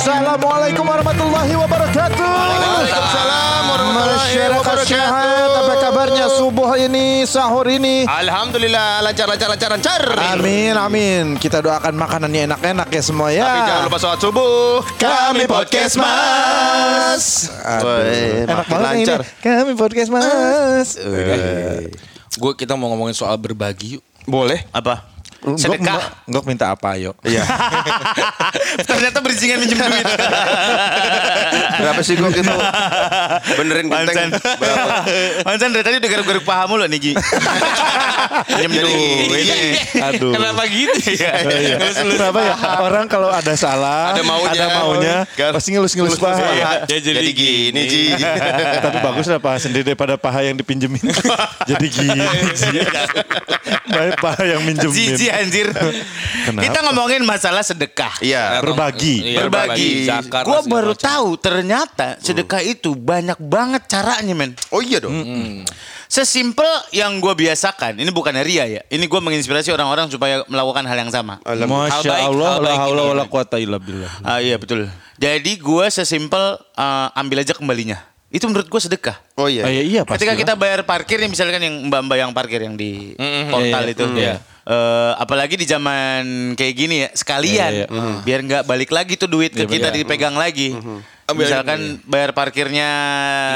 Assalamualaikum warahmatullahi wabarakatuh. Waalaikumsalam warahmatullahi Masyarakat wabarakatuh. sehat, apa kabarnya subuh ini, sahur ini? Alhamdulillah lancar lancar lancar lancar. Amin, amin. Kita doakan makanannya enak-enak ya semua ya. Tapi jangan lupa sholat subuh. Kami podcast mas. Woi, Enak banget ini. lancar. Kami podcast mas. Gue kita mau ngomongin soal berbagi yuk. Boleh. Apa? Gok, Sedekah. Gok minta apa yuk? Iya. Ternyata berizingan minjem duit. Berapa sih kok itu? Benerin genteng. Mansan dari tadi udah garuk-garuk paha mulu nih Gi. Minjem duit. Aduh. Kenapa gitu ya? Kenapa ya? Orang kalau ada salah, Ada maunya. ada maunya, pasti ngelus-ngelus paha. Iya. Ya, jadi Jadi gini Ji. Tapi bagus lah paha sendiri daripada paha yang dipinjemin. Jadi gini. Ji. Baik paha yang minjemin. Cici anjir. Kenapa? Kita ngomongin masalah sedekah. Iya. Berbagi. Iya, Berbagi. Gue zakat, segala baru macam. tahu ternyata sedekah itu banyak banget caranya men. Oh iya dong. Sesimpel yang gue biasakan, ini bukan ria ya. Ini gue menginspirasi orang-orang supaya melakukan hal yang sama. Masya baik, Allah, hal la baik haula ini. wala quwata illa billah. Ah iya betul. Jadi gue sesimpel uh, ambil aja kembalinya. Itu menurut gue sedekah. Oh iya. Ah, iya, iya. Ketika kita bayar parkir nih misalkan yang mbak-mbak yang parkir yang di Mm-mm. portal Iya, iya. itu. Mm, iya. Eh, apalagi di zaman kayak gini ya sekalian Iya, iya. biar nggak balik lagi tuh duit ke Iya, kita iya. dipegang lagi. Ambil- Misalkan bayar parkirnya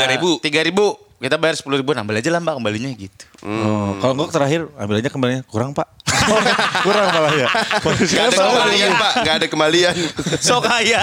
3.000. tiga ribu kita bayar sepuluh ribu ambil aja lah mbak kembalinya gitu. Oh, kalau Gok terakhir ambil aja kembalinya kurang pak. kurang malah ya. Gak ada kembalian pak. Gak ada kembalian. So kaya.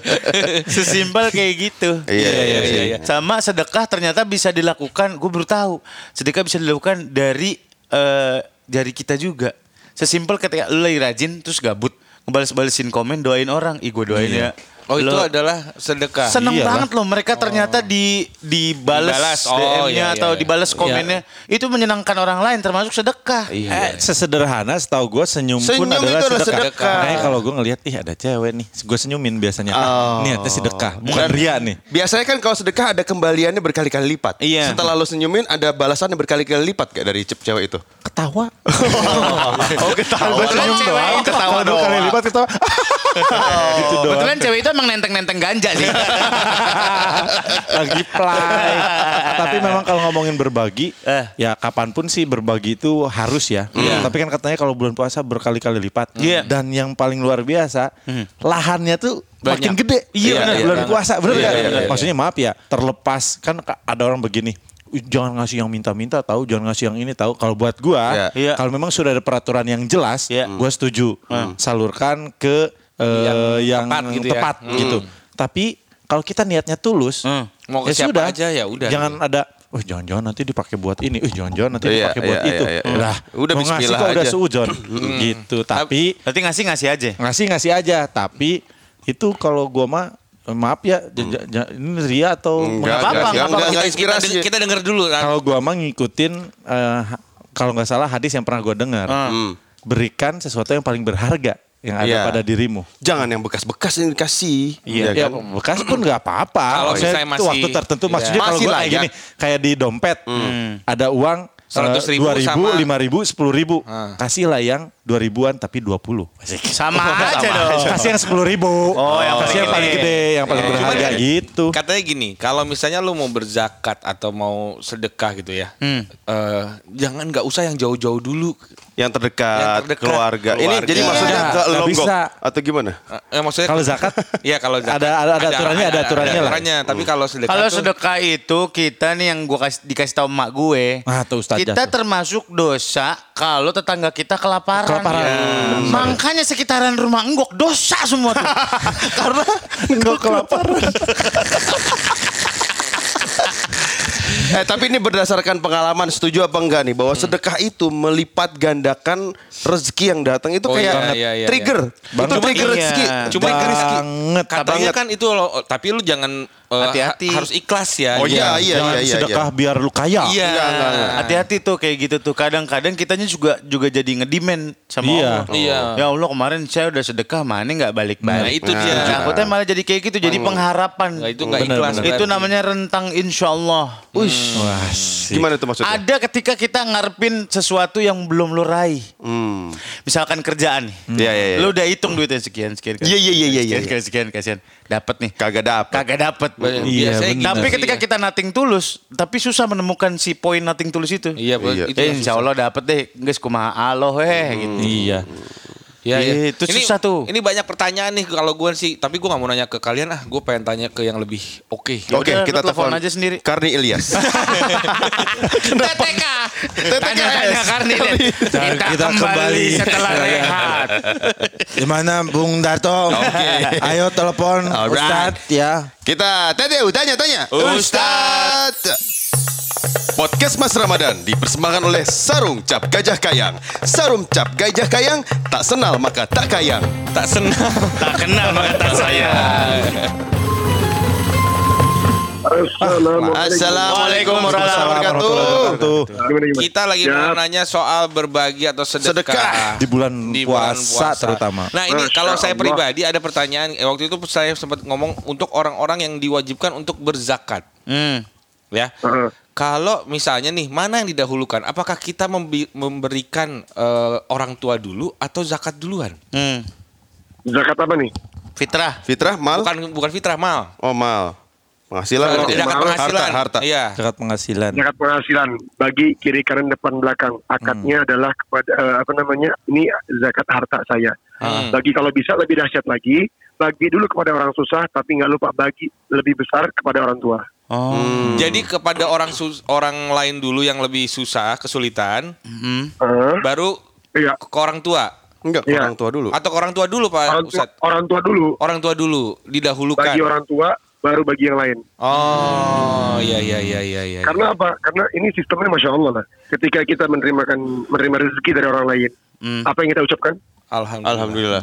Sesimpel kayak gitu. Iya iya iya. Sama sedekah ternyata bisa dilakukan, gue baru tahu. Sedekah bisa dilakukan dari eh, dari kita juga. Sesimpel ketika lu lagi rajin terus gabut, ngebales-balesin komen, doain orang. Ih gue doain ya. Oh itu Lo- adalah sedekah. Seneng Iyalah. banget loh mereka ternyata di dibales, Dibalas. Oh, DM-nya iya, iya, atau iya. dibales komennya. Itu menyenangkan orang lain termasuk sedekah. Eh, sesederhana setahu gue senyum, pun Senyum adalah itu adalah sedekah. sedekah. Makanya kalau gue ngelihat, ih ada cewek nih, gue senyumin biasanya. Oh. Niatnya sedekah, bukan Dan ria nih. Biasanya kan kalau sedekah ada kembaliannya berkali-kali lipat. Iya. Setelah lo senyumin ada balasannya berkali-kali lipat gak dari cewek itu? Ketawa. Oh ketawa. Gue senyum doang, itu ketawa dua kali doang. lipat ketawa. gitu doang. Kebetulan cewek itu emang nenteng-nenteng ganja sih. lagi play. Tapi memang kalau ngomongin berbagi, Eh. ya kapan pun sih berbagi itu harus ya. Tapi kan katanya kalau bulan puasa berkali-kali lipat. Iya. Dan yang paling luar biasa, lahannya tuh makin Banyak. gede. Iya, bulan, iya, bulan iya. puasa, bener Iya, nggak? iya, iya, Maksudnya maaf ya, terlepas kan ka- ada orang begini. "Ih, Jangan ngasih yang minta-minta tahu, jangan ngasih yang ini tahu. Kalau buat gua, Iya. Iya. kalau memang sudah ada peraturan yang jelas, Iya. gua setuju. Salurkan ke eh, yang, tepat gitu ya. tepat gitu. Tapi kalau kita niatnya tulus, Hmm. Mau ke siapa aja ya udah. Jangan ada Oh jangan-jangan nanti dipakai buat ini, eh jangan-jangan nanti Iya, dipakai buat iya, itu. iya, iya. Udah, Udah mau ngasih kok udah aja. seujon, gitu. Tapi Berarti ngasih-ngasih aja. ngasih ngasih aja. Tapi itu kalau gua mah eh, maaf ya, j- ini ria atau Enggak, enggak, nggak enggak, apa-apa. enggak, kita, inspirasi. kita, kita denger dulu kan. kalau gua mah ngikutin ha- kalau nggak salah hadis yang pernah gua dengar. Hmm. Berikan sesuatu yang paling berharga yang ada Iya. pada dirimu. Jangan yang bekas-bekas yang dikasih. Iya, Ya ya, kan? bekas pun nggak apa-apa. Kalau itu masih- waktu tertentu, iya. maksudnya kalau gue lah, kayak ya. gini, kayak di dompet, ada uang 100 ribu dua ribu, lima ribu, sepuluh ribu, Ah. kasihlah yang dua ribuan tapi dua puluh. Sama aja dong. Kasih yang sepuluh ribu. Oh, yang kasih yang paling paling gede. yang paling Cuman berharga kan gitu. Katanya gini, kalau misalnya lu mau berzakat atau mau sedekah gitu ya, Hmm. eh, jangan nggak usah yang jauh-jauh dulu. Yang terdekat, Yang terdekat, keluarga. Ini keluarga. jadi maksudnya Iya, ke lombok bisa. atau gimana? Eh, eh, maksudnya Kalau zakat, Iya kalau zakat. ada- ada- ada aturannya, ada aturannya lah. aturannya. Tapi kalau sedekah Kalau sedekah itu kita nih yang gua kasih dikasih tahu emak gue. Ah, tuh Kita tuh. termasuk dosa kalau tetangga kita kelaparan. Kelaparan. Ya. Makanya sekitaran rumah enggok dosa semua tuh. Karena Enggak kelaparan. Eh tapi ini berdasarkan pengalaman setuju apa enggak nih bahwa sedekah itu melipat gandakan rezeki yang datang itu Oh, kayak iya, iya, iya, trigger. Banget. Itu trigger Iya. rezeki. Cuma trigger rezeki. banget. katanya kan itu loh, tapi lu jangan eh, Hati-hati. ha- harus ikhlas ya. Oh iya, iya, Jangan iya, iya. sedekah biar lu kaya. Iya. Enggak. Hati-hati tuh kayak gitu tuh. Kadang-kadang kitanya juga juga jadi ngedimen sama Iya. Allah. Iya. Ya Allah kemarin saya udah sedekah mana nggak balik-balik. Nah, itu dia. Takutnya malah jadi kayak gitu. Jadi pengharapan. Nggak, itu nggak ikhlas. benar. Itu berarti. namanya rentang insya Allah. Wah, sih. Gimana tuh maksudnya? Ada ketika kita ngarepin sesuatu yang belum lo raih. Hmm. Misalkan kerjaan nih. Iya, iya, iya. Lo udah hitung duitnya sekian sekian. Iya, iya, iya, iya, Sekian iya. sekian sekian kasihan. Dapat nih. Kagak dapet. Kagak dapet. Iya, bener. Tapi Iya. ketika kita nating tulus, tapi susah menemukan si poin nating tulus itu. Iya, Iya. itu Eh, insya. Allah dapet deh. Guys, kumaha aloh heh gitu. Iya. Iya, iya. Itu susah tuh. Ini banyak pertanyaan nih kalau gue sih, tapi gue nggak mau nanya ke kalian ah, gue pengen tanya ke yang lebih oke. Oke, Yaudah, kita telepon aja sendiri. Karni Ilyas. TTK. Tanya Karni deh. Kita, kita kembali kembali. setelah Iya. rehat. Gimana Bung Darto? Oke. Ayo telepon. Ustadz ya. Kita TTU tanya-tanya. Ustadz. Podcast Mas Ramadan dipersembahkan oleh Sarung Cap Gajah Kayang. Sarung Cap Gajah Kayang tak senal maka tak kayang. Tak senang. Tak kenal maka tak saya. Assalamualaikum warahmatullahi wabarakatuh. Kita lagi mau nanya soal berbagi atau sedekah. Sedekah. Di bulan Di bulan puasa terutama. Nah ini Masya kalau saya Allah. pribadi ada pertanyaan. Eh, waktu itu saya sempat ngomong untuk orang-orang yang diwajibkan untuk berzakat. Hmm. Ya. Heeh. Kalau misalnya nih mana yang didahulukan? Apakah kita memberikan eh, orang tua dulu atau zakat duluan? Hmm. Zakat apa nih? Fitrah. Fitrah mal? Bukan bukan fitrah mal. Oh mal. Penghasilan. Zakat berarti. penghasilan. Harta, harta. Iya. Zakat penghasilan. Zakat penghasilan bagi kiri kanan depan belakang. Akadnya adalah kepada eh, apa namanya? Ini zakat harta saya. Hmm. Bagi kalau bisa lebih dahsyat lagi, bagi dulu kepada orang susah, tapi nggak lupa bagi lebih besar kepada orang tua. Oh. Jadi kepada orang sus- orang lain dulu yang lebih susah, kesulitan, Hmm. Eh, baru iya. ke orang tua Enggak, ke Iya. orang tua dulu. atau ke orang tua dulu Pak Orang tua, Ustadz? orang tua dulu, Orang tua dulu didahulukan. bagi orang tua, baru bagi yang lain. Oh, iya iya iya iya iya. Karena apa? Karena ini sistemnya masya Allah lah. Ketika kita menerimakan menerima rezeki dari orang lain, Hmm. apa yang kita ucapkan? Alhamdulillah. Alhamdulillah.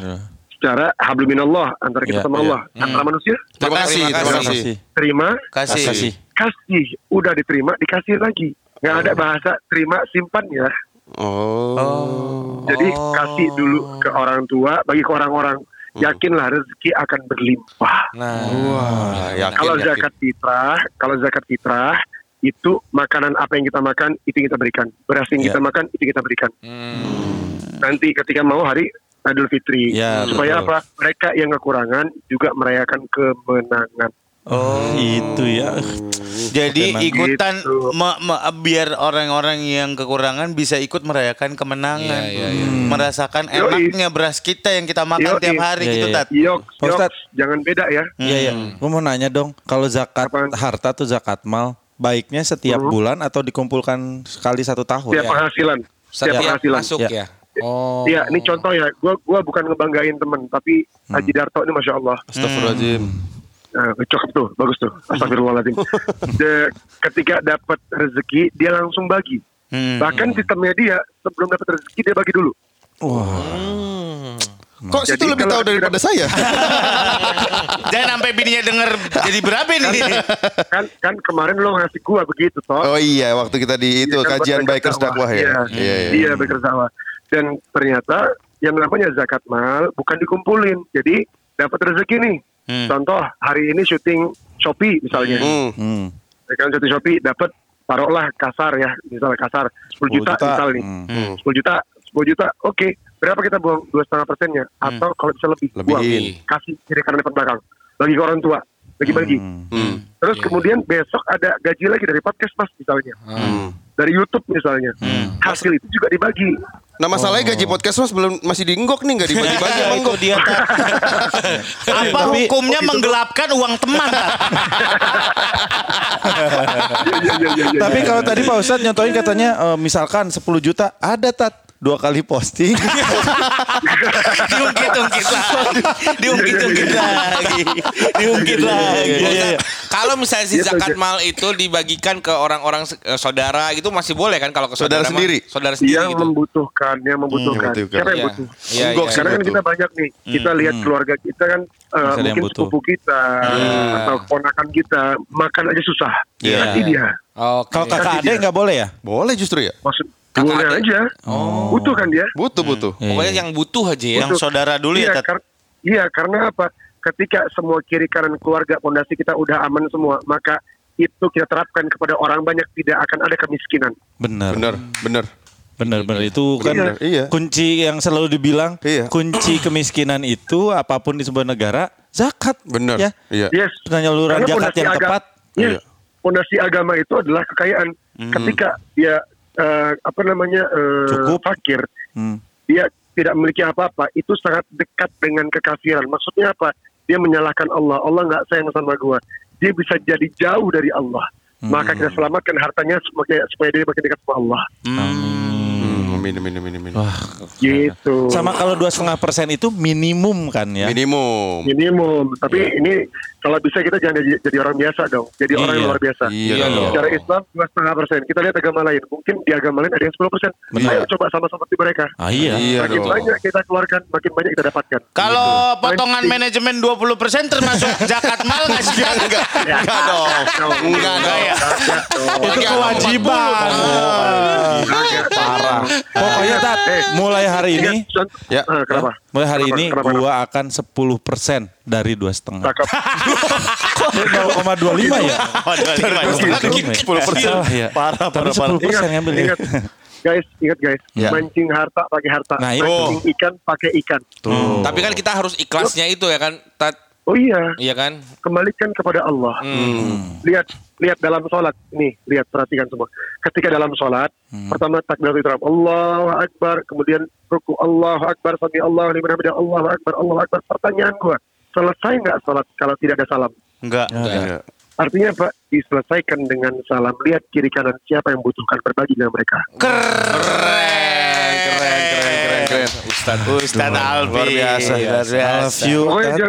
Secara habluminallah antara kita Iya, sama iya. Allah. Antara manusia, Terima kasih, terima kasih. kasih. terima, Kasih. Kasih. kasih. Udah diterima, dikasih lagi. Nggak ada bahasa terima simpan ya. Oh. Jadi kasih dulu ke orang tua, bagi ke orang-orang. Yakinlah rezeki akan berlimpah. Nah, Wah, yakin, kalau yakin. zakat fitrah, kalau zakat fitrah itu makanan apa yang kita makan itu yang kita berikan. Beras yang Ya. kita makan itu yang kita berikan. hmm. Nanti ketika mau hari Idul Fitri Ya, supaya betul. apa? Mereka yang kekurangan juga merayakan kemenangan. Oh, itu ya. Jadi Emang ikutan gitu. me- me- biar orang-orang yang kekurangan bisa ikut merayakan kemenangan, Iya, iya, iya. merasakan Yoi. enaknya beras kita yang kita makan Yoi. tiap hari Iya, gitu iya. tat. Yok, Pak jangan beda ya. Iya, iya. Gue mau nanya dong, kalau zakat Apaan? harta tuh zakat mal, baiknya setiap Mhm. bulan atau dikumpulkan sekali satu tahun? Setiap ya. penghasilan, setiap Setiap penghasilan. masuk Ya. ya. Oh. Iya, ini contoh ya. Gua gua bukan ngebanggain temen, tapi Hmm. Haji Darto ini masya Allah. Astagfirullahaladzim. Nah, cakep tuh, bagus tuh. Astagfirullahaladzim. De, ketika dapat rezeki, dia langsung bagi. Hmm. Bahkan sistemnya dia sebelum dapat rezeki dia bagi dulu. Wah, Kok situ lebih tahu daripada saya? Jangan sampai bininya denger jadi berapa nih? kan kan kemarin lo ngasih gua begitu toh. Oh iya, waktu kita di itu Iya kan, kajian bikers dakwah ya. Iya, Iya, iya. iya bikers dakwah. Dan ternyata yang namanya zakat mal bukan dikumpulin. Jadi dapat rezeki nih. Hmm. Contoh hari ini syuting Shopee misalnya. Hmm. hmm. Ya kan syuting Shopee dapat taruhlah kasar ya, misalnya kasar 10 juta, 10 juta. misal nih. Hmm. 10 juta, 10 juta, oke. Berapa kita buang dua setengah persennya? Atau kalau bisa lebih, Lebihin. buang. Kasih kiri kanan depan belakang. Bagi ke orang tua, bagi-bagi. Hmm. Terus kemudian besok ada gaji lagi dari podcast mas misalnya, Hmm. Dari YouTube misalnya. Hasil itu juga dibagi. Nah masalahnya gaji podcast mas belum masih dienggok nih nggak dibagi-bagi Ya, emang itu dia. Apa Tapi- hukumnya menggelapkan uang teman? Iya, iya, iya, iya. Tapi kalau tadi Pak Ustadz nyontohin katanya eh, misalkan 10 juta ada tat dua kali posting. Diungkit-ungkit lagi. Diungkit-ungkit lagi. Diungkit lagi. Kalau misalnya si Iya, zakat mal itu dibagikan ke orang-orang eh, saudara gitu masih boleh kan kalau ke Saudara sendiri? Saudara sendiri yang gitu. membutuhkan, yang membutuhkan. membutuhkan. Siapa yang Iya. butuh? Iya, iya. sih. Karena kan kita banyak nih, kita lihat keluarga kita kan uh, ada mungkin butuh. sepupu kita atau ponakan kita makan aja susah. Iya. Dia. Oke. Kalau kakak adek dia. nggak boleh ya? Boleh justru ya. Maksud Kakak boleh adik. aja. Butuh kan dia? Butuh butuh. Iya, Pokoknya yang butuh aja ya. Yang saudara dulu ya, iya, iya, karena apa? Ketika semua kiri kanan keluarga pondasi kita udah aman semua, maka itu kita terapkan kepada orang banyak tidak akan ada kemiskinan. Benar. Bener, bener. Benar, benar. Itu kan Benar, iya. kunci yang selalu dibilang Iya. kunci kemiskinan itu apa pun di sebuah negara zakat. Bener. Ya. Iya. Yes. Penyaluran Karena zakat yang aga- tepat. Yes. Iya. Fondasi agama itu adalah kekayaan. Ketika dia eh, apa namanya eh, Cukup. fakir, Hmm. dia tidak memiliki apa-apa, itu sangat dekat dengan kekafiran. Maksudnya apa? Dia menyalahkan Allah. Allah nggak sayang sama gua. Dia bisa jadi jauh dari Allah. Maka kita selamatkan hartanya supaya, supaya dia makin dekat sama Allah. Hmm, amin, amin, amin, amin. Wah, Gitu. sama kalau dua setengah persen itu minimum kan ya. Minimum. minimum. Tapi ini kalau bisa kita jangan jadi, jadi orang biasa dong. Jadi orang yang Iya. luar biasa. Iya Iya dong. Secara Islam dua setengah persen. Kita lihat agama lain. Mungkin di agama lain ada yang 10 persen. Ayo coba sama seperti mereka. Ah iya. Iya makin dong. banyak kita keluarkan, makin banyak kita dapatkan. Kalau Gitu. potongan Mancing. manajemen 20% termasuk zakat mal nggak sih? Enggak, Ya. enggak dong. Enggak dong. ya. Itu kewajiban. Dong. Pokoknya Tat, Eh, mulai hari Ingat, ini Ya. Eh, kenapa? mulai hari ini gua akan 10% dari dua setengah. Cakep. 0,25 ya? Sepuluh persen. Salah ya. Parah, Tapi parah, parah. 10 persen ngambil ya. ingat. Guys, ingat guys. Ya. Mancing harta pakai harta. Nah, itu. Mancing ikan pakai ikan. Tuh. Tapi kan kita harus ikhlasnya itu ya kan, Tat. Oh iya, Iya kan? kembalikan kepada Allah. Hmm. lihat lihat dalam sholat nih lihat perhatikan semua ketika dalam sholat pertama takbiratul ihram Allahu akbar kemudian ruku Allahu akbar sami Allah liman hamidah Allahu akbar Allahu akbar pertanyaan gua selesai nggak sholat kalau tidak ada salam Enggak. Enggak. artinya pak diselesaikan dengan salam lihat kiri kanan siapa yang butuhkan berbagi dengan mereka Keren, keren, keren, keren, keren. Ustaz. Ustaz Alfi. Luar biasa. Luar biasa. love you. pokoknya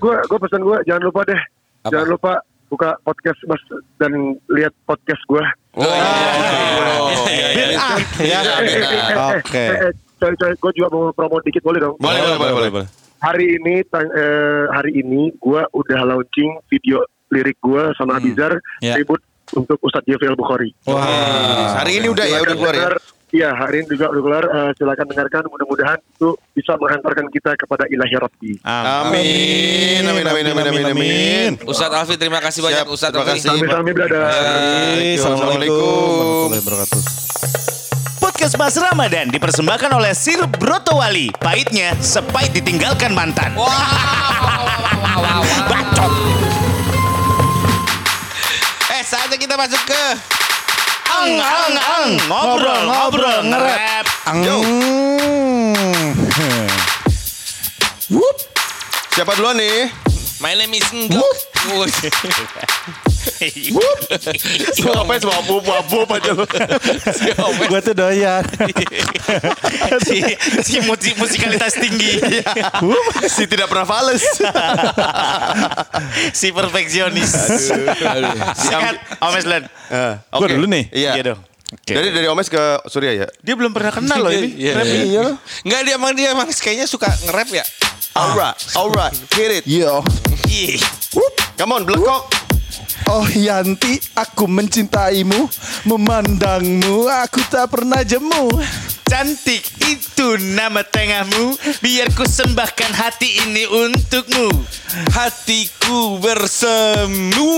gua gua pesan gua jangan lupa deh Apa? jangan lupa buka podcast mas dan lihat podcast gua Oh, iya, iya, iya. Oh, iya, iya. Ah, ya. Eh, eh, eh, eh, Oke. eh, eh, gue juga mau promo dikit boleh dong Boleh, boleh, boleh, boleh. Hari ini eh, hari ini gue udah launching video lirik gue sama Abizar Ya. tribut untuk Ustadz Jafri Al Bukhari. Wah. Hari ini udah ya, udah keluar ya. Iya hari ini juga udah keluar. Eh, silakan dengarkan. Mudah-mudahan itu bisa menghantarkan kita kepada ilahi Rabbi. Amin, amin, amin, amin, amin, amin. Ustaz Alfi terima kasih banyak Siap, Ustaz terima kasih. Sami-sami berada. Hey, Assalamualaikum warahmatullahi wabarakatuh. Podcast Mas Ramadan dipersembahkan oleh Sirup Brotowali. Pahitnya sepait ditinggalkan mantan. Bacot. Eh, saatnya kita masuk ke Ang, ang, ang. Ngobrol, ngobrol, nge-rap. Yo. Whoop. Siapa duluan nih? My name is Nggok. Apa semua abu-abu aja lu. Gue tuh doyan. si, si musik- musikalitas tinggi. Si tidak pernah fales. si perfeksionis. Sikat, Omes Len. Gue dulu nih. Iya. Iya dong. Oke. Dari dari Omes ke Surya ya. Dia belum pernah kenal loh ini. Iya, Rap. iya. Enggak dia emang dia emang kayaknya suka nge-rap ya. Alright, alright, hit it. Yo. Ih. Come on, blekok. Oh Yanti, aku mencintaimu, memandangmu, aku tak pernah jemu. Cantik itu nama tengahmu Biar ku sembahkan hati ini untukmu Hatiku bersemu.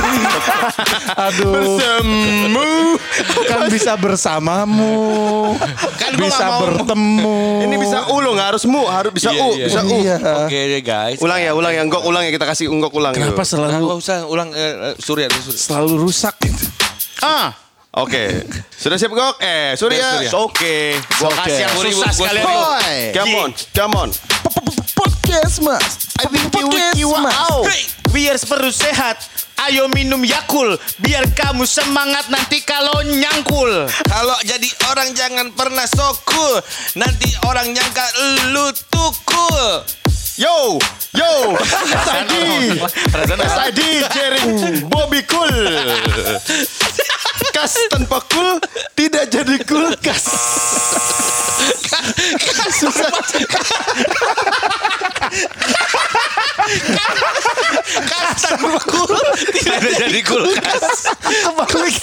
Aduh, Semu. kan bisa bersamamu, Kan gua bisa nggak mau- bertemu. Ini bisa u loh, nggak harus mu, harus bisa Iya, u, iya. bisa u. Iya. Oke deh guys. Ulang ya, ulang ya, enggok ulang ya kita kasih enggok ulang. Kenapa. Nah, selalu gak usah ulang eh, eh, Surya, Surya. selalu rusak gitu? Ah, Oke, sudah siap gok? Eh, Surya. Surya. oke Gua Oke. kasih yang Gua susah gua. Boy, come on, come on. Podcast mas, I think you wow. Biar perut sehat Ayo minum Yakul Biar kamu semangat nanti kalau nyangkul Kalau jadi orang jangan pernah so cool. Nanti orang nyangka lu tukul. Yo, yo, SID, Perasaan SID, Jerry, Bobby Cool. Kas tanpa cool tidak jadi kulkas. Susah. Kasar cool. Tidak Ada jadi kulkas Kebalik.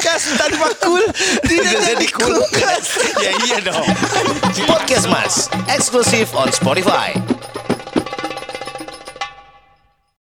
kas tanpa cool. Tidak jadi kulkas. Ya iya dong Podcast Mas Eksklusif on Spotify